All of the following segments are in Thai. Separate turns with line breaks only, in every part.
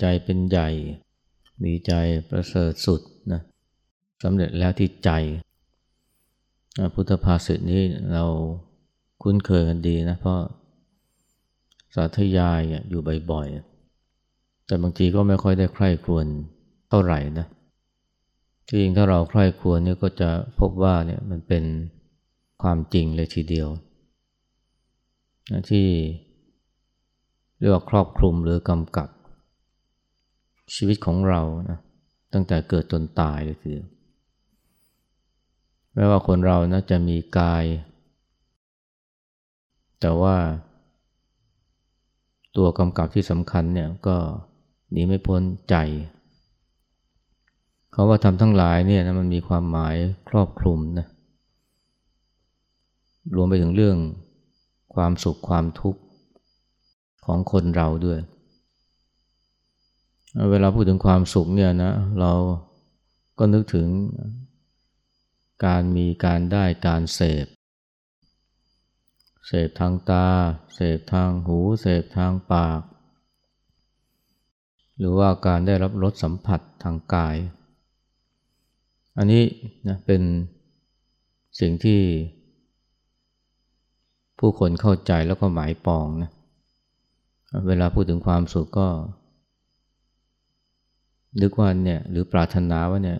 ใจเป็นใหญ่ มีใจประเสริฐสุดนะสำเร็จแล้วที่ใจ พุทธภาษิตนี้เราคุ้นเคยกันดีนะ เพราะสาธยายอยู่บ่อยๆ แต่บางทีก็ไม่ค่อยได้ใคร่ควรเท่าไหร่นะที่จริงถ้าเราใคร่ควรเนี่ยก็จะพบว่าเนี่ยมันเป็นความจริงเลยทีเดียว ที่เรียกว่าครอบคลุมหรือกำกับ ชีวิตของเรานะตั้งแต่เกิดจนตายเลยทีเดียวแม้ว่าคนเรานะจะมีกาย แต่ว่าตัวกำกับที่สำคัญเนี่ยก็หนีไม่พ้นใจเขาว่าทำทั้งหลายเนี่ยนะมันมีความหมายครอบคลุมนะรวมไปถึงเรื่องความสุขความทุกข์ของคนเราด้วย เวลาพูดถึงความสุขเนี่ยนะเราก็นึกถึงการมีการได้การเสพ เสพทางตา เสพทางหู เสพทางปาก หรือว่าการได้รับรสสัมผัสทางกาย อันนี้นะเป็นสิ่งที่ผู้คนเข้าใจแล้วก็หมายปองนะ เวลาพูดถึงความสุขก็ นึกว่าเนี่ยหรือปรารถนาว่าเนี่ย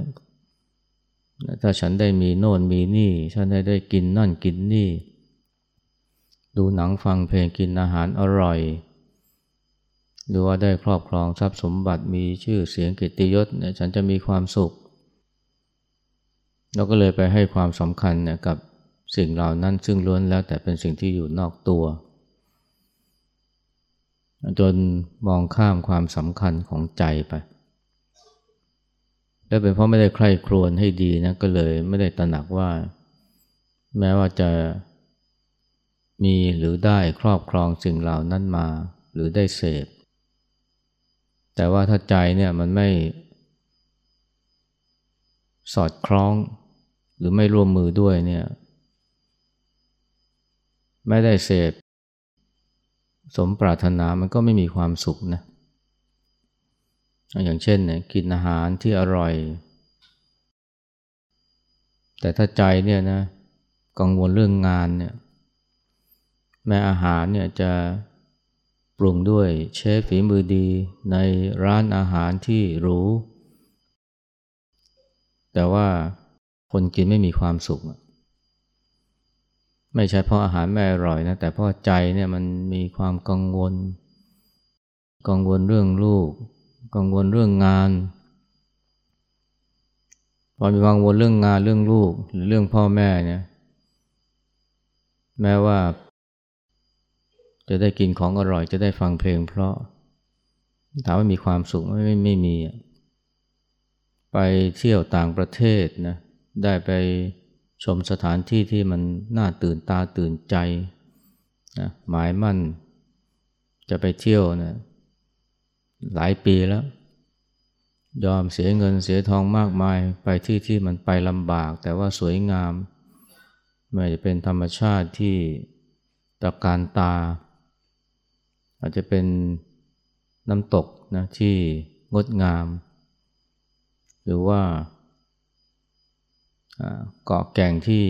ถ้าฉันได้มีโน่นมีนี่ ฉันได้ได้กินนั่นกินนี่ ดูหนังฟังเพลงกินอาหารอร่อย หรือว่าได้ครอบครองทรัพย์สมบัติมีชื่อเสียงกิตติยศเนี่ยฉันจะมีความสุข เราก็เลยไปให้ความสำคัญเนี่ยกับสิ่งเหล่านั้นซึ่งล้วนแล้วแต่เป็นสิ่งที่อยู่นอกตัว จนมองข้ามความสำคัญของใจไป และเป็นเพราะไม่ได้ใคร่ครวญให้ดีนะก็เลยไม่ได้ตระหนักว่า แม้ว่าจะมีหรือได้ครอบครองสิ่งเหล่านั้นมาหรือได้เสพ แต่ว่าถ้าใจเนี่ยมันไม่ สอดคล้อง หรือไม่ร่วมมือด้วยเนี่ยไม่ได้เสพ สมปรารถนามันก็ไม่มีความสุขนะ อย่างเช่นเนี่ยกินอาหารที่อร่อย แต่ถ้าใจเนี่ยนะกังวลเรื่องงานเนี่ยแม้อาหารเนี่ยจะปรุงด้วยเชฟฝีมือดีในร้านอาหารที่หรูแต่ว่าคนกินไม่มีความสุข ไม่ใช่เพราะอาหารไม่อร่อยนะแต่เพราะใจเนี่ยมันมีความกังวล กังวลเรื่องลูก กังวลเรื่องงาน พอมีกังวลเรื่องงานเรื่องลูกหรือเรื่องพ่อแม่เนี่ย แม้ว่า จะได้กินของอร่อยจะได้ฟังเพลง เพราะถามว่ามีความสุขไม่ไม่ไม่มี ไปเที่ยวต่างประเทศนะได้ไปชมสถานที่ที่มันน่าตื่นตาตื่นใจนะหมายมั่นจะไปเที่ยวนะ หลายปีแล้ว ยอมเสียเงินเสียทองมากมายไปที่ที่มันไปลำบาก แต่ว่าสวยงาม ไม่ว่าจะเป็นธรรมชาติที่ตะการตา อาจจะเป็นน้ำตกนะที่งดงาม หรือว่าเกาะแก่งที่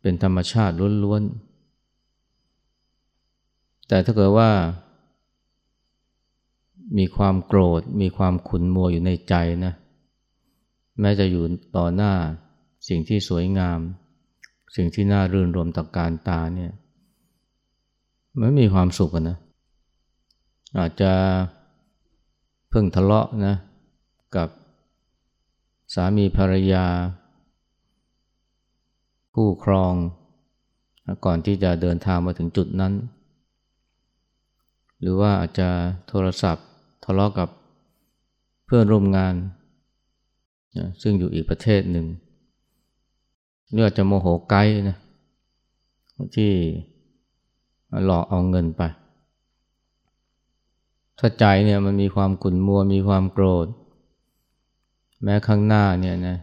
เป็นธรรมชาติล้วนๆแต่ถ้าเกิดว่า มีความโกรธ มีความขุนมัวอยู่ในใจนะ แม้จะอยู่ต่อหน้าสิ่งที่สวยงาม สิ่งที่น่ารื่นรมต่อการตาเนี่ยไม่มีความสุขนะ อาจจะเพิ่งทะเลาะนะกับสามีภรรยา คู่ครอง ก่อนที่จะเดินทางมาถึงจุดนั้น หรือว่าอาจจะโทรศัพท์ ทะเลาะกับเพื่อนร่วมงานซึ่งอยู่อีกประเทศหนึ่งหรืออาจจะโมโหไกด์นะที่หลอกเอาเงินไป ถ้าใจเนี่ยมันมีความขุ่นมัวมีความโกรธ แม้ข้างหน้าเนี่ยนะ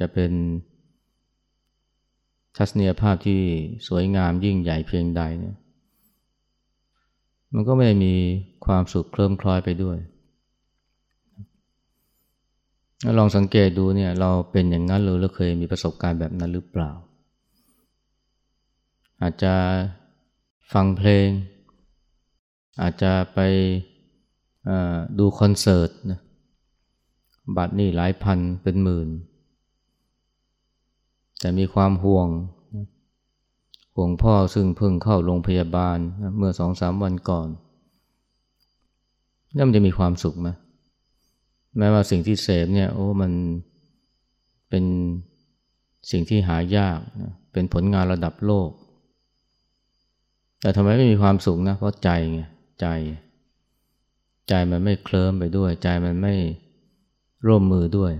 จะเป็นทัศนียภาพที่สวยงามยิ่งใหญ่เพียงใดเนี่ยมันก็ไม่ได้มี ความสุขเคลิ้มคล้อยไปด้วยลองสังเกตดูเนี่ยเราเป็นอย่างนั้นหรือเราเคยมีประสบการณ์แบบนั้นหรือเปล่า อาจจะฟังเพลง อาจจะไปดูคอนเสิร์ตนะบัตรนี่หลายพันเป็นหมื่น แต่มีความห่วง ห่วงพ่อซึ่งเพิ่งเข้าโรงพยาบาลเมื่อสองสามวันก่อน นี่มันจะมีความสุขไหมแม้ว่าสิ่งที่เสพเนี่ยโอ้มันเป็นสิ่งที่หายากนะเป็นผลงานระดับโลก แต่ทำไมไม่มีความสุขนะเพราะใจไงใจ ใจมันไม่เคลิ้มไปด้วย ใจมันไม่ร่วมมือด้วย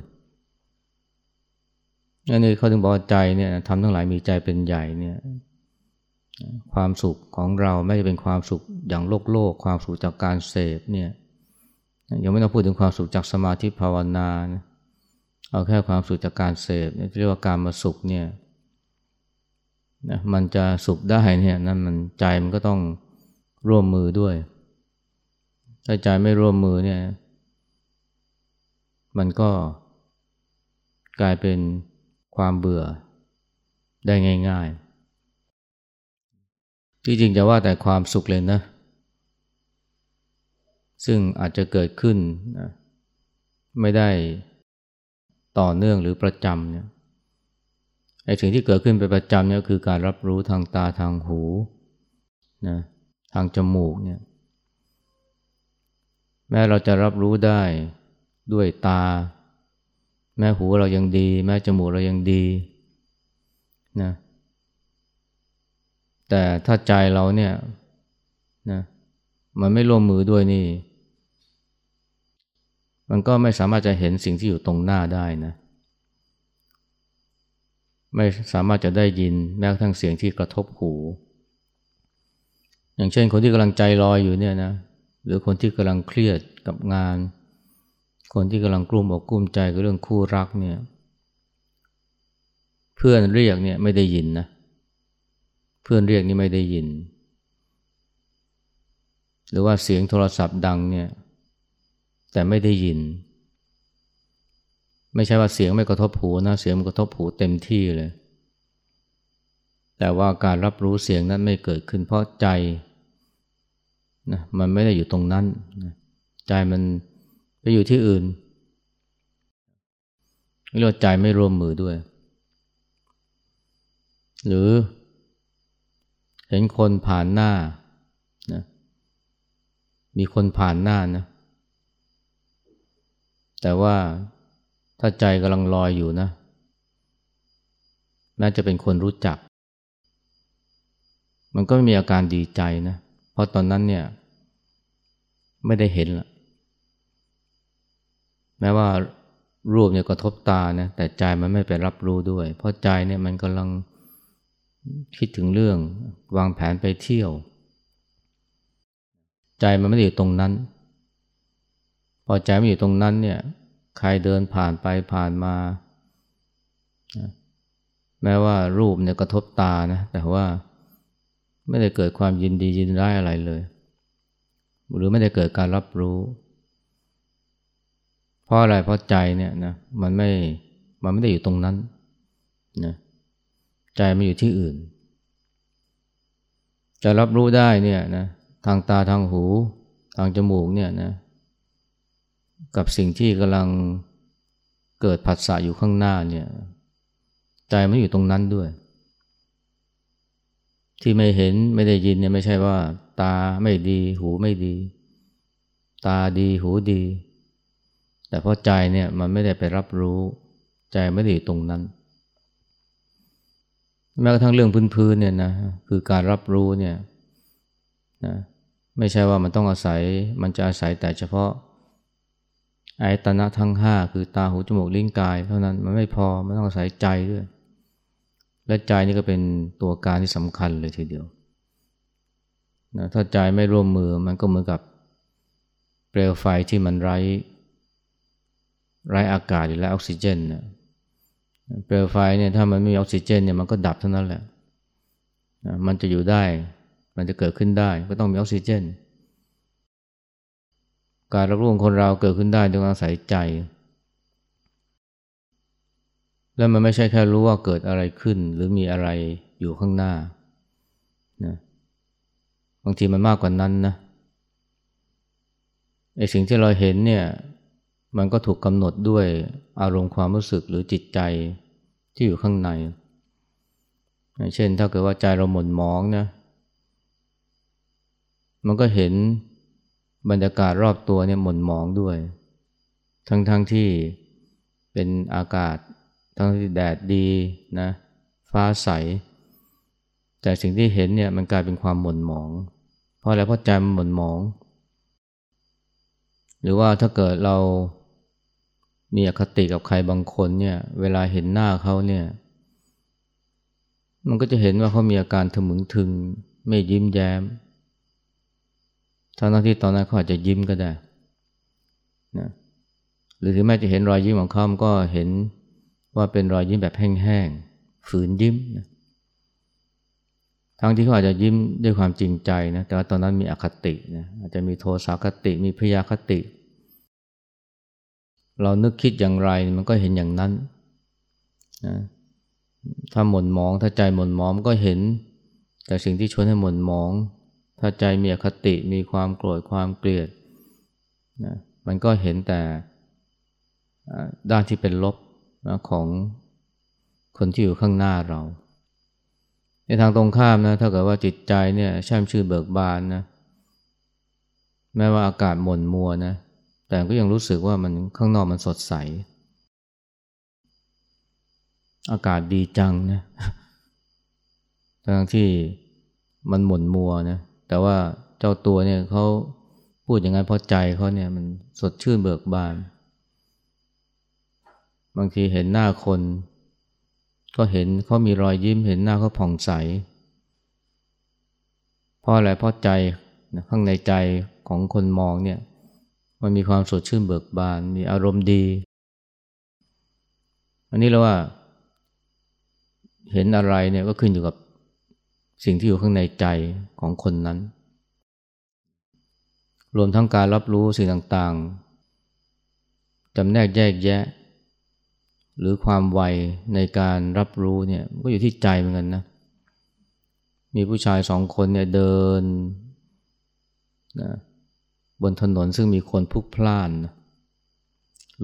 อันนี้เขาถึงบอกใจเนี่ยทำทั้งหลายมีใจเป็นใหญ่เนี่ยความสุขของเราไม่ได้เป็นความสุขอย่างโลกโลก ความสุขจากการเสพเนี่ย ยังไม่ต้องพูดถึงความสุขจากสมาธิภาวนานะเอาแค่ความสุขจากการเสพเรียกว่าการมาสุขเนี่ยนะมันจะสุขได้เนี่ยนั่นมันใจมันก็ต้องร่วมมือด้วย ถ้าใจไม่ร่วมมือเนี่ย มันก็กลายเป็นความเบื่อได้ง่าย ๆ ที่จริงจะว่าแต่ความสุขเลยนะ ซึ่งอาจจะเกิดขึ้นนะไม่ได้ต่อเนื่องหรือประจำเนี่ยไอ้สิ่งที่เกิดขึ้นเป็นประจำเนี่ยคือการรับรู้ทางตาทางหูนะทางจมูกเนี่ยแม้เราจะรับรู้ได้ด้วยตา แม้หูเรายังดี แม้จมูกเรายังดีนะแต่ถ้าใจเราเนี่ยนะมันไม่ร่วมมือด้วยนี่ มันก็ไม่สามารถจะเห็นสิ่งที่อยู่ตรงหน้าได้นะ ไม่สามารถจะได้ยินแม้กระทั่งเสียงที่กระทบหู อย่างเช่นคนที่กำลังใจลอยอยู่เนี่ยนะ หรือคนที่กำลังเครียดกับงาน คนที่กำลังกลุ้มอกกลุ้มใจกับเรื่องคู่รักเนี่ย เพื่อนเรียกเนี่ยไม่ได้ยินนะ เพื่อนเรียกนี่ไม่ได้ยิน หรือว่าเสียงโทรศัพท์ดังเนี่ย แต่ไม่ได้ยิน ไม่ใช่ว่าเสียงไม่กระทบหูนะ เสียงมันกระทบหูเต็มที่เลย แต่ว่าการรับรู้เสียงนั้นไม่เกิดขึ้นเพราะใจนะมันไม่ได้อยู่ตรงนั้นนะใจมันไปอยู่ที่อื่นเรียกใจไม่รวมมือด้วย หรือเห็นคนผ่านหน้านะมีคนผ่านหน้านะ แต่ว่าถ้าใจกำลังลอยอยู่นะแม้จะเป็นคนรู้จัก มันก็ไม่มีอาการดีใจนะ เพราะตอนนั้นเนี่ย ไม่ได้เห็นละแม้ว่ารูปเนี่ยกระทบตานะแต่ใจมันไม่ไปรับรู้ด้วย เพราะใจเนี่ยมันกำลังคิดถึงเรื่อง วางแผนไปเที่ยว ใจมันไม่ได้อยู่ตรงนั้น พอใจไม่อยู่ตรงนั้นเนี่ย ใครเดินผ่านไปผ่านมา แม้ว่ารูปเนี่ยกระทบตานะ แต่ว่าไม่ได้เกิดความยินดียินร้ายอะไรเลย หรือไม่ได้เกิดการรับรู้ เพราะอะไรเพราะใจเนี่ยนะมันไม่มันไม่ได้อยู่ตรงนั้นนะใจมันอยู่ที่อื่น จะรับรู้ได้เนี่ยนะทางตาทางหู ทางจมูกเนี่ยนะ กับสิ่งที่กำลังเกิดผัสสะอยู่ข้างหน้าเนี่ยใจมันอยู่ตรงนั้นด้วย ที่ไม่เห็นไม่ได้ยินเนี่ยไม่ใช่ว่า ตาไม่ดีหูไม่ดี ตาดีหูดี แต่เพราะใจเนี่ยมันไม่ได้ไปรับรู้ ใจไม่ได้อยู่ตรงนั้น แม้กระทั่งเรื่องพื้นๆเนี่ยนะคือการรับรู้เนี่ยนะไม่ใช่ว่ามันต้องอาศัยมันจะอาศัยแต่เฉพาะ อายตนะทั้งห้าคือตาหูจมูกลิ้นกาย เท่านั้นมันไม่พอมันต้องอาศัยใจด้วย และใจนี่ก็เป็นตัวการที่สำคัญเลยทีเดียวนะถ้าใจไม่ร่วมมือมันก็เหมือนกับเปลวไฟที่มันไร้ไร้อากาศหรือไร้ออกซิเจนนะเปลวไฟเนี่ยถ้ามันไม่มีออกซิเจนเนี่ยมันก็ดับเท่านั้นแหละ มันจะอยู่ได้ มันจะเกิดขึ้นได้ ก็ต้องมีออกซิเจน การรับรู้ของคนเราเกิดขึ้นได้ด้วยอาศัยใจ แล้วมันไม่ใช่แค่รู้ว่าเกิดอะไรขึ้น หรือมีอะไรอยู่ข้างหน้านะบางทีมันมากกว่านั้นนะไอสิ่งที่เราเห็นเนี่ยมันก็ถูกกำหนดด้วยอารมณ์ความรู้สึกหรือจิตใจที่อยู่ข้างใน เช่นถ้าเกิดว่าใจเราหม่นหมองนะ มันก็เห็น บรรยากาศรอบตัวเนี่ยหม่นหมองด้วย ทั้งๆทที่เป็นอากาศ ทั้งที่แดดดีนะ ฟ้าใส แต่สิ่งที่เห็นเนี่ยมันกลายเป็นความหม่นหมอง เพราะอะไรเพราะใจมันหม่นหมอง หรือว่าถ้าเกิดเรามีอคติกับใครบางคนเนี่ย เวลาเห็นหน้าเขาเนี่ย มันก็จะเห็นว่าเขามีอาการถมึงถึง ไม่ยิ้มแย้ม ทั้งที่ตอนนั้นเขาอาจจะยิ้มก็ได้นะหรือถึงแม้จะเห็นรอยยิ้มของเขาก็เห็นว่าเป็นรอยยิ้มแบบแห้งๆ ฝืนยิ้มนะทั้งที่เขาอาจจะยิ้มด้วยความจริงใจนะ แต่ว่าตอนนั้นมีอคตินะ อาจจะมีโทสะคติ มีพยาคติ เรานึกคิดอย่างไรมันก็เห็นอย่างนั้นนะถ้าหม่นมอง ถ้าใจหม่นมองก็เห็น แต่สิ่งที่ชวนให้หม่นมอง ถ้าใจมีอคติมีความโกรธความเกลียดนะมันก็เห็นแต่ด้านที่เป็นลบนะของคนที่อยู่ข้างหน้าเรา ในทางตรงข้ามนะถ้าเกิดว่าจิตใจเนี่ยแช่มชื่นเบิกบานนะแม้ว่าอากาศหม่นมัวนะแต่ก็ยังรู้สึกว่ามันข้างนอกมันสดใส อากาศดีจังนะทั้งที่มันหม่นมัวนะ แต่ว่าเจ้าตัวเนี่ยเขาพูดอย่างนั้นเพราะใจเขาเนี่ยมันสดชื่นเบิกบาน บางทีเห็นหน้าคน ก็เห็นเขามีรอยยิ้มเห็นหน้าเขาผ่องใส เพราะอะไรเพราะใจข้างในใจของคนมองเนี่ยมันมีความสดชื่นเบิกบาน มีอารมณ์ดี อันนี้เราว่า เห็นอะไรเนี่ยก็ขึ้นอยู่กับ สิ่งที่อยู่ข้างในใจของคนนั้น รวมทั้งการรับรู้สิ่งต่างๆจำแนกแยกแยะ หรือความไวในการรับรู้เนี่ยก็อยู่ที่ใจเหมือนกันนะ มีผู้ชายสองคนเนี่ยเดินนะบนถนนซึ่งมีคนพลุกพล่านนะ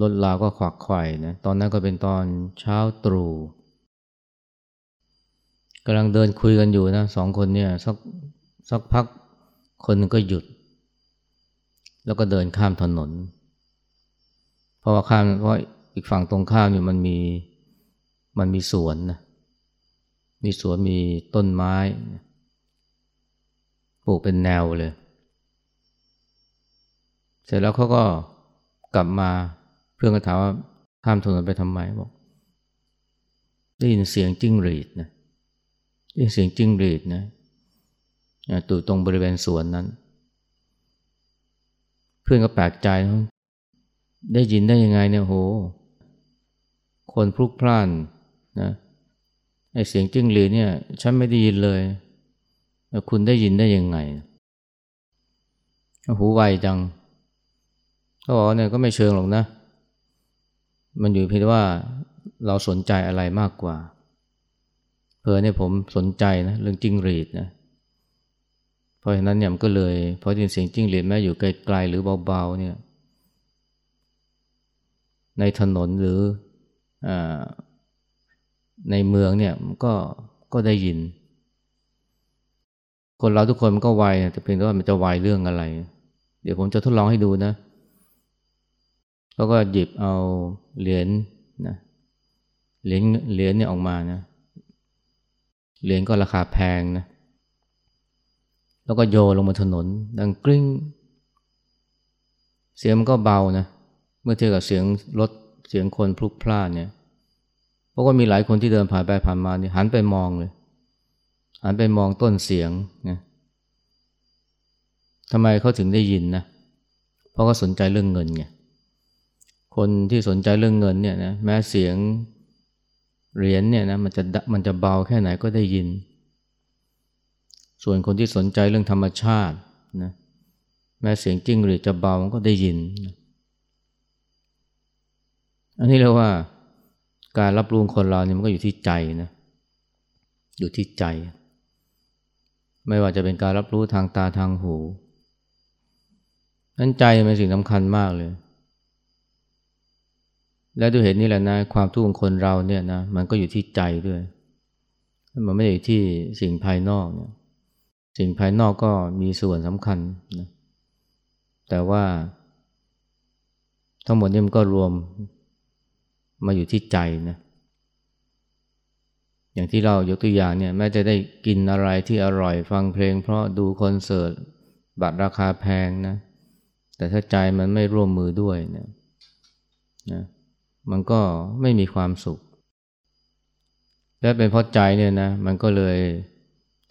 รถลาก็ขวักไขว่นะ ตอนนั้นก็เป็นตอนเช้าตรู่ กำลังเดินคุยกันอยู่นะสองคนเนี่ยสักสักพักคนนึงก็หยุด แล้วก็เดินข้ามถนน เพราะว่าข้ามเพราะอีกฝั่งตรงข้ามเนี่ยมันมีมันมีสวนนะมีสวนมีต้นไม้ปลูกเป็นแนวเลย เสร็จแล้วเขาก็กลับมาเพื่อนก็ถามว่าข้ามถนนไปทำไมบอกได้ยินเสียงจิ้งหรีดนะ ได้เสียงจิ้งหรีดนะตู่ตรงบริเวณสวนนั้น เพื่อนก็แปลกใจได้ยินได้ยังไงเนี่ยโห คนพลุกพล่านนะไอเสียงจิ้งหรีดเนี่ย ฉันไม่ได้ยินเลยแล้วคุณได้ยินได้ยังไงหูไวจังเขาบอกเนี่ยก็ไม่เชิงหรอกนะ มันอยู่เพียงว่าเราสนใจอะไรมากกว่า เพอเนี่ยผมสนใจนะเรื่องจิ้งหรีดนะเพราะฉะนั้นเนี่ยมันก็เลยพอได้ยินเสียงจิ้งหรีดแม้อยู่ไกลๆหรือเบาๆเนี่ยในถนนหรืออในเมืองเนี่ยมันก็ก็ได้ยิน คนเราทุกคนมันก็ไวแต่เพียงแต่ว่ามันจะไวเรื่องอะไร เดี๋ยวผมจะทดลองให้ดูนะเขาก็หยิบเอาเหรียญนะเหรียญเหรียญเนี่ยออกมานะ เหรียญก็ราคาแพงนะ แล้วก็โยลงบนถนน ดังกริ้ง เสียงมันก็เบานะ เมื่อเทียบกับเสียงรถเสียงคนพลุกพล่านเนี่ย เพราะว่ามีหลายคนที่เดินผ่านไปผ่านมาเนี่ยหันไปมองเลย หันไปมองต้นเสียงนะทำไมเขาถึงได้ยินนะ เพราะเขาสนใจเรื่องเงินไง คนที่สนใจเรื่องเงินเนี่ยนะ แม้เสียง เหรียญเนี่ยนะมันจะมันจะเบาแค่ไหนก็ได้ยิน ส่วนคนที่สนใจเรื่องธรรมชาตินะแม้เสียงจิ้งหรีดจะเบามันก็ได้ยิน อันนี้เรียกว่าการรับรู้คนเราเนี่ยมันก็อยู่ที่ใจนะอยู่ที่ใจ ไม่ว่าจะเป็นการรับรู้ทางตาทางหูนั้นใจเป็นสิ่งสำคัญมากเลย และด้วยเหตุนี้แหละนะความทุกข์ของคนเราเนี่ยนะมันก็อยู่ที่ใจด้วย มันไม่ได้อยู่ที่สิ่งภายนอกเนี่ยสิ่งภายนอกก็มีส่วนสำคัญนะแต่ว่า ทั้งหมดนี้มันก็รวมมาอยู่ที่ใจนะอย่างที่เรายกตัวอย่างเนี่ยแม้จะได้กินอะไรที่อร่อยฟังเพลง เพราะดูคอนเสิร์ตบัตรราคาแพงนะ แต่ถ้าใจมันไม่ร่วมมือด้วยเนี่ยนะ มันก็ไม่มีความสุข และเป็นเพราะใจเนี่ยนะมันก็เลย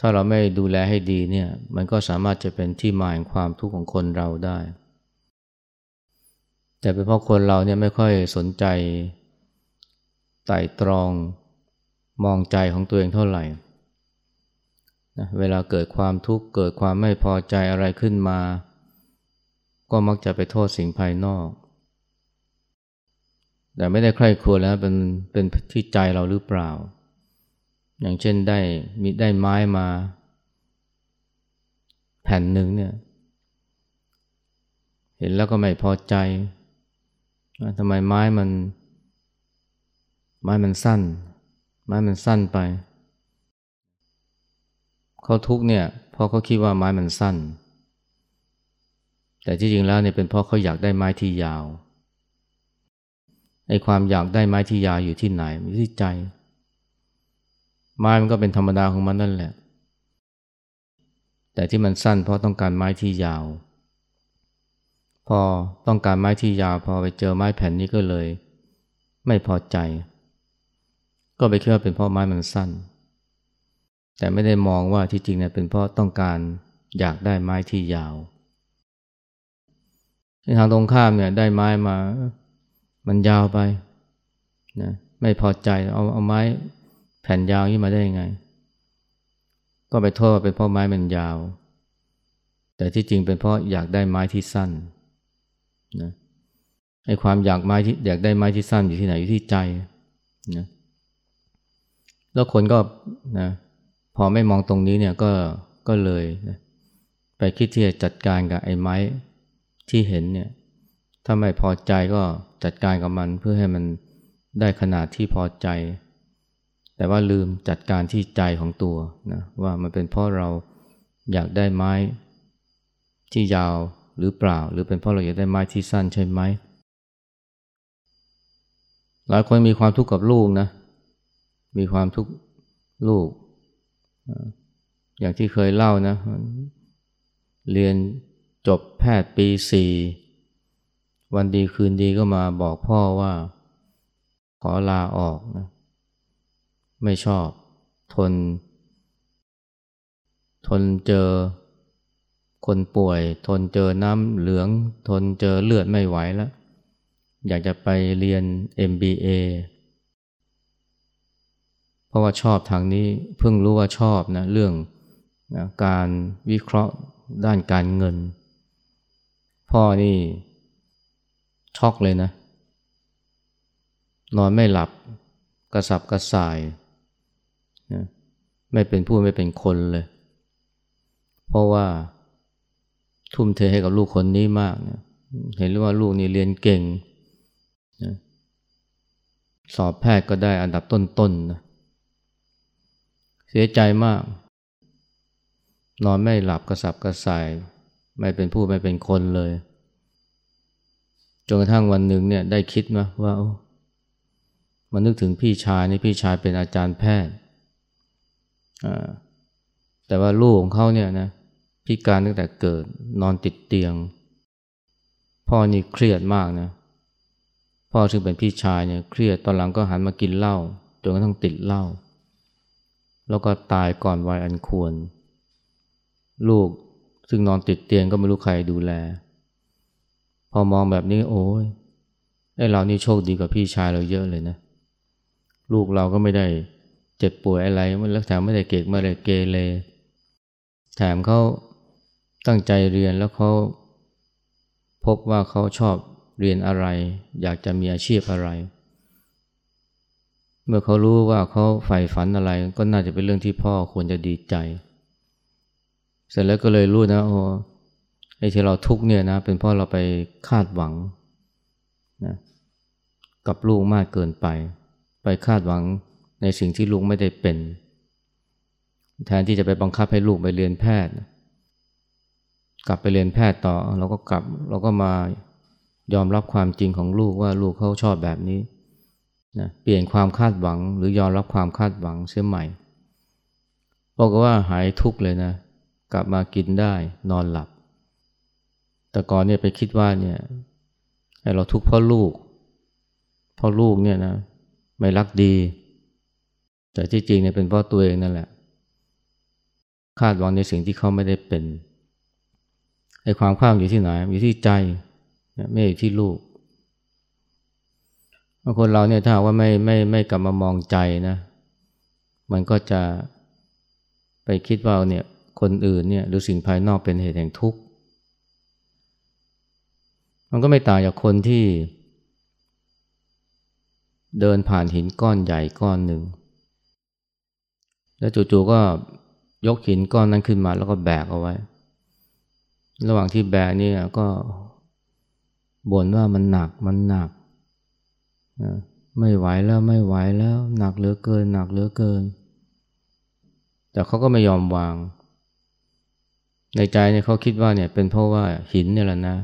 ถ้าเราไม่ดูแลให้ดีเนี่ย มันก็สามารถจะเป็นที่มาแห่งความทุกข์ของคนเราได้ แต่เป็นเพราะคนเราเนี่ยไม่ค่อยสนใจไต่ตรองมองใจของตัวเองเท่าไหร่นะเวลาเกิดความทุกข์เกิดความไม่พอใจอะไรขึ้นมา ก็มักจะไปโทษสิ่งภายนอก แต่ไม่ได้ใคร่ครวญแล้วเป็นเป็นที่ใจเราหรือเปล่า อย่างเช่นได้มีได้ไม้มา แผ่นหนึ่งเนี่ย เห็นแล้วก็ไม่พอใจทำไมไม้มัน ไม้มันสั้น ไม้มันสั้นไป เขาทุกเนี่ยเพราะเขาคิดว่าไม้มันสั้น แต่ที่จริงแล้วเนี่ยเป็นเพราะเขาอยากได้ไม้ที่ยาว ไอ้ความอยากได้ไม้ที่ยาวอยู่ที่ไหนอยู่ที่ใจ ไม้มันก็เป็นธรรมดาของมันนั่นแหละ แต่ที่มันสั้นเพราะต้องการไม้ที่ยาว พอต้องการไม้ที่ยาว พอไปเจอไม้แผ่นนี้ก็เลย ไม่พอใจ ก็ไปคิดว่าเป็นเพราะไม้มันสั้น แต่ไม่ได้มองว่าที่จริงเนี่ยเป็นเพราะต้องการอยากได้ไม้ที่ยาวในทางตรงข้ามเนี่ยได้ไม้มา มันยาวไปนะไม่พอใจเอาเอาไม้แผ่นยาวนี้มาได้ยังไง ก็ไปโทษว่าเป็นเพราะไม้มันยาว แต่ที่จริงเป็นเพราะอยากได้ไม้ที่สั้นนะไอ้ความอยากไม้ที่อยากได้ไม้ที่สั้นอยู่ที่ไหนอยู่ที่ใจนะแล้วคนก็นะพอไม่มองตรงนี้เนี่ยก็ก็เลยนะไปคิดที่จะจัดการกับไอ้ไม้ที่เห็นเนี่ย ถ้าไม่พอใจก็จัดการกับมันเพื่อให้มันได้ขนาดที่พอใจ แต่ว่าลืมจัดการที่ใจของตัวนะว่ามันเป็นเพราะเราอยากได้ไม้ที่ยาวหรือเปล่า หรือเป็นเพราะเราอยากได้ไม้ที่สั้นใช่ไหมหลายคนมีความทุกข์กับลูกนะ มีความทุกข์ลูก อย่างที่เคยเล่านะ เรียนจบแพทย์ปีสี่ วันดีคืนดีก็มาบอกพ่อว่า ขอลาออกนะ ไม่ชอบทน ทนเจอ คนป่วย ทนเจอน้ำเหลือง ทนเจอเลือดไม่ไหวแล้ว อยากจะไปเรียน MBA เพราะว่าชอบทางนี้เพิ่งรู้ว่าชอบนะเรื่องนะการวิเคราะห์ด้านการเงิน พ่อนี่ ช็อกเลยนะ นอนไม่หลับกระสับกระส่ายนะไม่เป็นผู้ไม่เป็นคนเลย เพราะว่าทุ่มเทให้กับลูกคนนี้มากนะเห็นว่าลูกนี่เรียนเก่งนะสอบแพทย์ก็ได้อันดับต้นๆนนะเสียใจมาก นอนไม่หลับกระสับกระส่าย ไม่เป็นผู้ไม่เป็นคนเลย จนกระทั่งวันหนึ่งเนี่ยได้คิดมาว่ามันนึกถึงพี่ชายนี่พี่ชายเป็นอาจารย์แพทย์แต่ว่าลูกของเขาเนี่ยนะพิการตั้งแต่เกิดนอนติดเตียง พ่อนี่เครียดมากนะพ่อซึ่งเป็นพี่ชายเนี่ยเครียดตอนหลังก็หันมากินเหล้าจนกระทั่งติดเหล้าแล้วก็ตายก่อนวัยอันควร ลูกซึ่งนอนติดเตียงก็ไม่รู้ใครดูแล พอมองแบบนี้โอ้ยไอ้เรานี่โชคดีกว่าพี่ชายเราเยอะเลยนะ ลูกเราก็ไม่ได้เจ็บป่วยอะไรมันแล้วแถมไม่ได้เกกไม่ได้เกเรแถมเขาตั้งใจเรียนแล้วเขาพบว่าเขาชอบเรียนอะไร อยากจะมีอาชีพอะไร เมื่อเขารู้ว่าเขาใฝ่ฝันอะไรก็น่าจะเป็นเรื่องที่พ่อควรจะดีใจ เสร็จแล้วก็เลยรู้นะโอ้ ไอ้ที่เราทุกเนี่ยนะเป็นเพราะเราไปคาดหวังนะกับลูกมากเกินไป ไปคาดหวังในสิ่งที่ลูกไม่ได้เป็น แทนที่จะไปบังคับให้ลูกไปเรียนแพทย์ กลับไปเรียนแพทย์ต่อเราก็กลับเราก็มายอมรับความจริงของลูกว่าลูกเขาชอบแบบนี้นะเปลี่ยนความคาดหวังหรือยอมรับความคาดหวังเสียใหม่บอกว่าหายทุกข์เลยนะ กลับมากินได้นอนหลับ แต่ก่อนเนี่ยไปคิดว่าเนี่ยเราทุกข์เพราะลูก เพราะลูกเนี่ยนะไม่รักดี แต่ที่จริงเนี่ยเป็นเพราะตัวเองนั่นแหละ คาดหวังในสิ่งที่เขาไม่ได้เป็นไอ้ความคาดอยู่ที่ไหน อยู่ที่ใจไม่อยู่ที่ลูกบางคนเราเนี่ยถ้าว่าไม่ไม่ไม่กลับมามองใจนะ มันก็จะไปคิดว่าเนี่ยคนอื่นเนี่ยหรือสิ่งภายนอกเป็นเหตุแห่งทุกข์ มันก็ไม่ต่างจากคนที่ เดินผ่านหินก้อนใหญ่ก้อนหนึ่ง แล้วจู่ๆก็ยกหินก้อนนั้นขึ้นมาแล้วก็แบกเอาไว้ ระหว่างที่แบกนี่ก็บ่นว่ามันหนักมันหนักนะไม่ไหวแล้วไม่ไหวแล้วหนักเหลือเกิน หนักเหลือเกิน แต่เขาก็ไม่ยอมวาง ในใจเนี่ยเขาคิดว่าเนี่ยเป็นเพราะว่าหินเนี่ยแหละนะ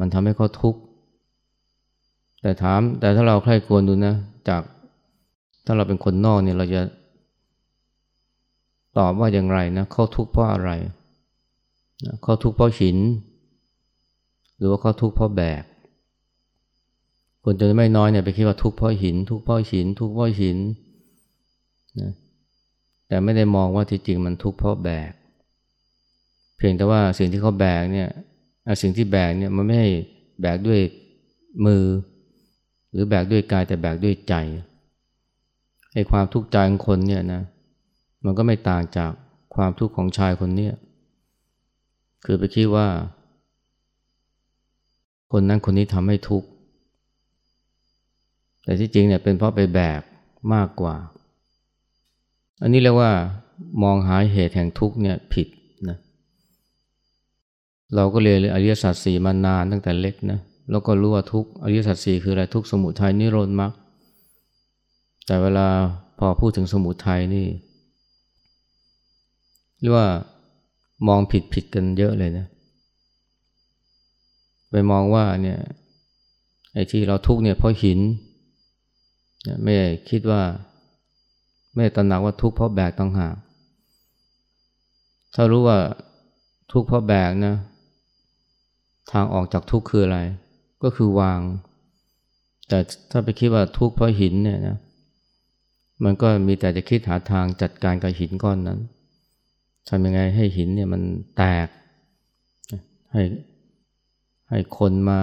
มันทำให้เขาทุกข์แต่ถามแต่ถ้าเราใคร่ควรดูนะ จากถ้าเราเป็นคนนอกเนี่ยเราจะตอบว่าอย่างไรนะเขาทุกข์เพราะอะไรเขาทุกข์เพราะหิน หรือว่าเขาทุกข์เพราะแบกคนจนไม่น้อยเนี่ยไปคิดว่าทุกข์เพราะหิน ทุกข์เพราะหิน ทุกข์เพราะหินนะแต่ไม่ได้มองว่าที่จริงมันทุกข์เพราะแบก เพียงแต่ว่าสิ่งที่เขาแบกเนี่ย สิ่งที่แบกเนี่ยมันไม่ให้แบกด้วยมือ หรือแบกด้วยกายแต่แบกด้วยใจไอ้ความทุกข์ใจของคนเนี่ยนะมันก็ไม่ต่างจากความทุกข์ของชายคนเนี้ยคือไปคิดว่า คนนั้นคนนี้ทำให้ทุกข์แต่ที่จริงเนี่ยเป็นเพราะไปแบกมากกว่า อันนี้เรียกว่ามองหาเหตุแห่งทุกข์เนี่ยผิด เราก็เรียนอริยสัจสี่มานานตั้งแต่เล็กนะแล้วก็รู้ว่าทุกอริยสัจสี่คืออะไรทุกสมุทัยนิโรธมรรคแต่เวลาพอพูดถึงสมุทัยนี่เรียกว่ามองผิดผิดกันเยอะเลยนะไปมองว่าเนี่ยไอ้ที่เราทุกเนี่ยเพราะหินไม่คิดว่าไม่ตระหนักว่าทุกเพราะแบกต่างหากถ้ารู้ว่าทุกเพราะแบกนะ ทางออกจากทุกข์คืออะไร ก็คือวาง แต่ถ้าไปคิดว่าทุกข์เพราะหินเนี่ยนะมันก็มีแต่จะคิดหาทางจัดการกับหินก้อนนั้นทำยังไงให้หินเนี่ยมันแตก ให้ให้คนมา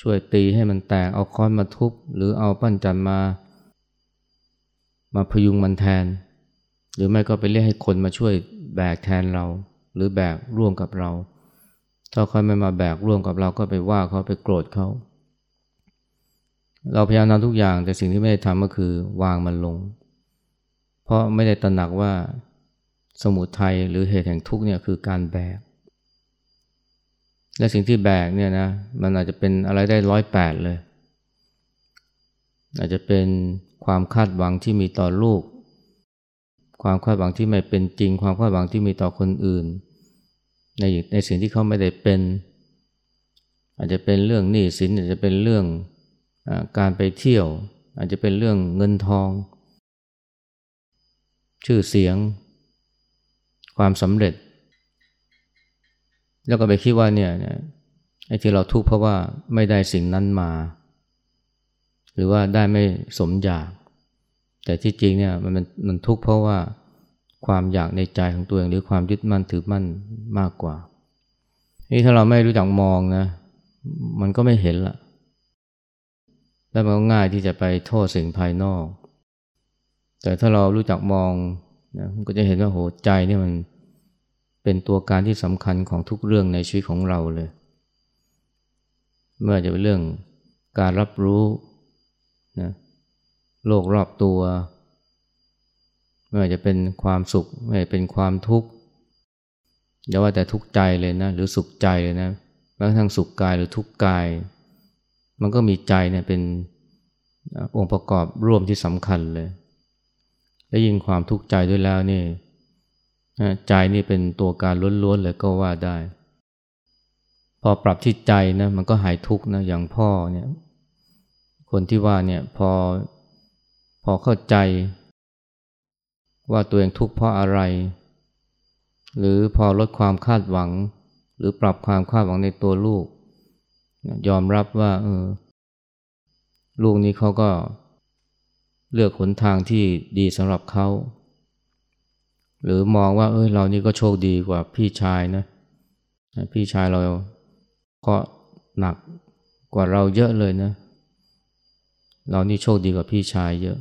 ช่วยตีให้มันแตกเอาค้อนมาทุบ หรือเอาปั้นจันมา มาพยุงมันแทน หรือไม่ก็ไปเรียกให้คนมาช่วยแบกแทนเรา หรือแบกร่วมกับเรา ถ้าเขาไม่มาแบกร่วมกับเราก็ไปว่าเขาไปโกรธเขา เราพยายามทำทุกอย่างแต่สิ่งที่ไม่ได้ทำก็คือวางมันลง เพราะไม่ได้ตระหนักว่าสมุทัยหรือเหตุแห่งทุกข์เนี่ยคือการแบก และสิ่งที่แบกเนี่ยนะมันอาจจะเป็นอะไรได้ร้อยแปดเลย อาจจะเป็นความคาดหวังที่มีต่อลูก ความคาดหวังที่ไม่เป็นจริง ความคาดหวังที่มีต่อคนอื่น ในในสิ่งที่เขาไม่ได้เป็น อาจจะเป็นเรื่องหนี้สินอาจจะเป็นเรื่องอการไปเที่ยว อาจจะเป็นเรื่องเงินทอง ชื่อเสียง ความสำเร็จ แล้วก็ไปคิดว่าเนี่ยไอ้ที่เราทุกข์เพราะว่าไม่ได้สิ่งนั้นมา หรือว่าได้ไม่สมอยาก แต่ที่จริงเนี่ยมันมันทุกข์เพราะว่า ความอยากในใจของตัวเองหรือความยึดมั่นถือมั่นมากกว่านี่ถ้าเราไม่รู้จักมองนะ มันก็ไม่เห็นละแล้วมันก็ง่ายที่จะไปโทษสิ่งภายนอก แต่ถ้าเรารู้จักมองนะก็จะเห็นว่าโหใจนี่มันเป็นตัวการที่สำคัญของทุกเรื่องในชีวิตของเราเลยไม่ว่าจะเป็นเรื่องการรับรู้นะโลกรอบตัว ไม่ว่าจะเป็นความสุขไม่ว่าเป็นความทุกข์อย่าว่าแต่ทุกข์ใจเลยนะ หรือสุขใจเลยนะแม้กระทั่งสุขกายหรือทุกข์กาย มันก็มีใจเนี่ยเป็นองค์ประกอบร่วมที่สำคัญเลย และยิ่งความทุกข์ใจด้วยแล้วนี่ใจนี่เป็นตัวการล้วนๆเลยก็ว่าได้ พอปรับที่ใจนะมันก็หายทุกข์นะอย่างพ่อเนี่ยคนที่ว่าเนี่ยพอพอเข้าใจ ว่าตัวเองทุกข์เพราะอะไร หรือพอลดความคาดหวัง หรือปรับความคาดหวังในตัวลูก ยอมรับว่าเออลูกนี้เขาก็เลือกหนทางที่ดีสำหรับเขา หรือมองว่าเออเรานี่ก็โชคดีกว่าพี่ชายนะ พี่ชายเราก็หนักกว่าเราเยอะเลยนะ เรานี่โชคดีกว่าพี่ชายเยอะ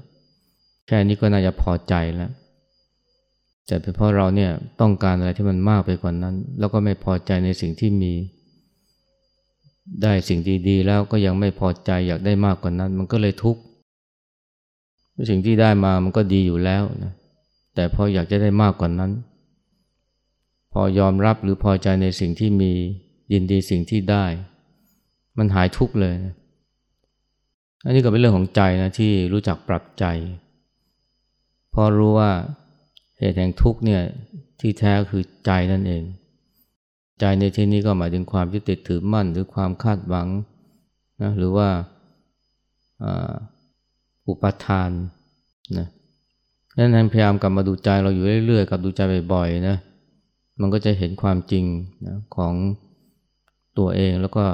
แค่นี้ก็น่าจะพอใจแล้ว แต่เป็นเพราะเราเนี่ยต้องการอะไรที่มันมากไปกว่านั้น แล้วก็ไม่พอใจในสิ่งที่มี ได้สิ่งดีๆ แล้วก็ยังไม่พอใจอยากได้มากกว่านั้น มันก็เลยทุกข์สิ่งที่ได้มามันก็ดีอยู่แล้วนะแต่พออยากจะได้มากกว่านั้น พอยอมรับหรือพอใจในสิ่งที่มียินดีสิ่งที่ได้ มันหายทุกข์เลยนะอันนี้ก็เป็นเรื่องของใจนะที่รู้จักปรับใจ พอรู้ว่า เหตุแห่งทุกข์เนี่ยที่แท้คือใจนั่นเอง ใจในที่นี้ก็หมายถึงความยึดติดถือมั่น หรือความคาดหวังนะหรือว่าอุปทานนะนั้นพยายามกลับมาดูใจเราอยู่เรื่อยๆกับดูใจบ่อยๆนะมันก็จะเห็นความจริงนะของตัวเองแล้วก็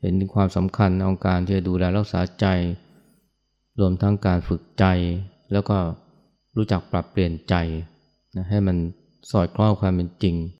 เห็นความสำคัญของการที่จะดูแลรักษาใจ รวมทั้งการฝึกใจแล้วก็ รู้จักปรับเปลี่ยนใจนะให้มันสอดคล้องความเป็นจริง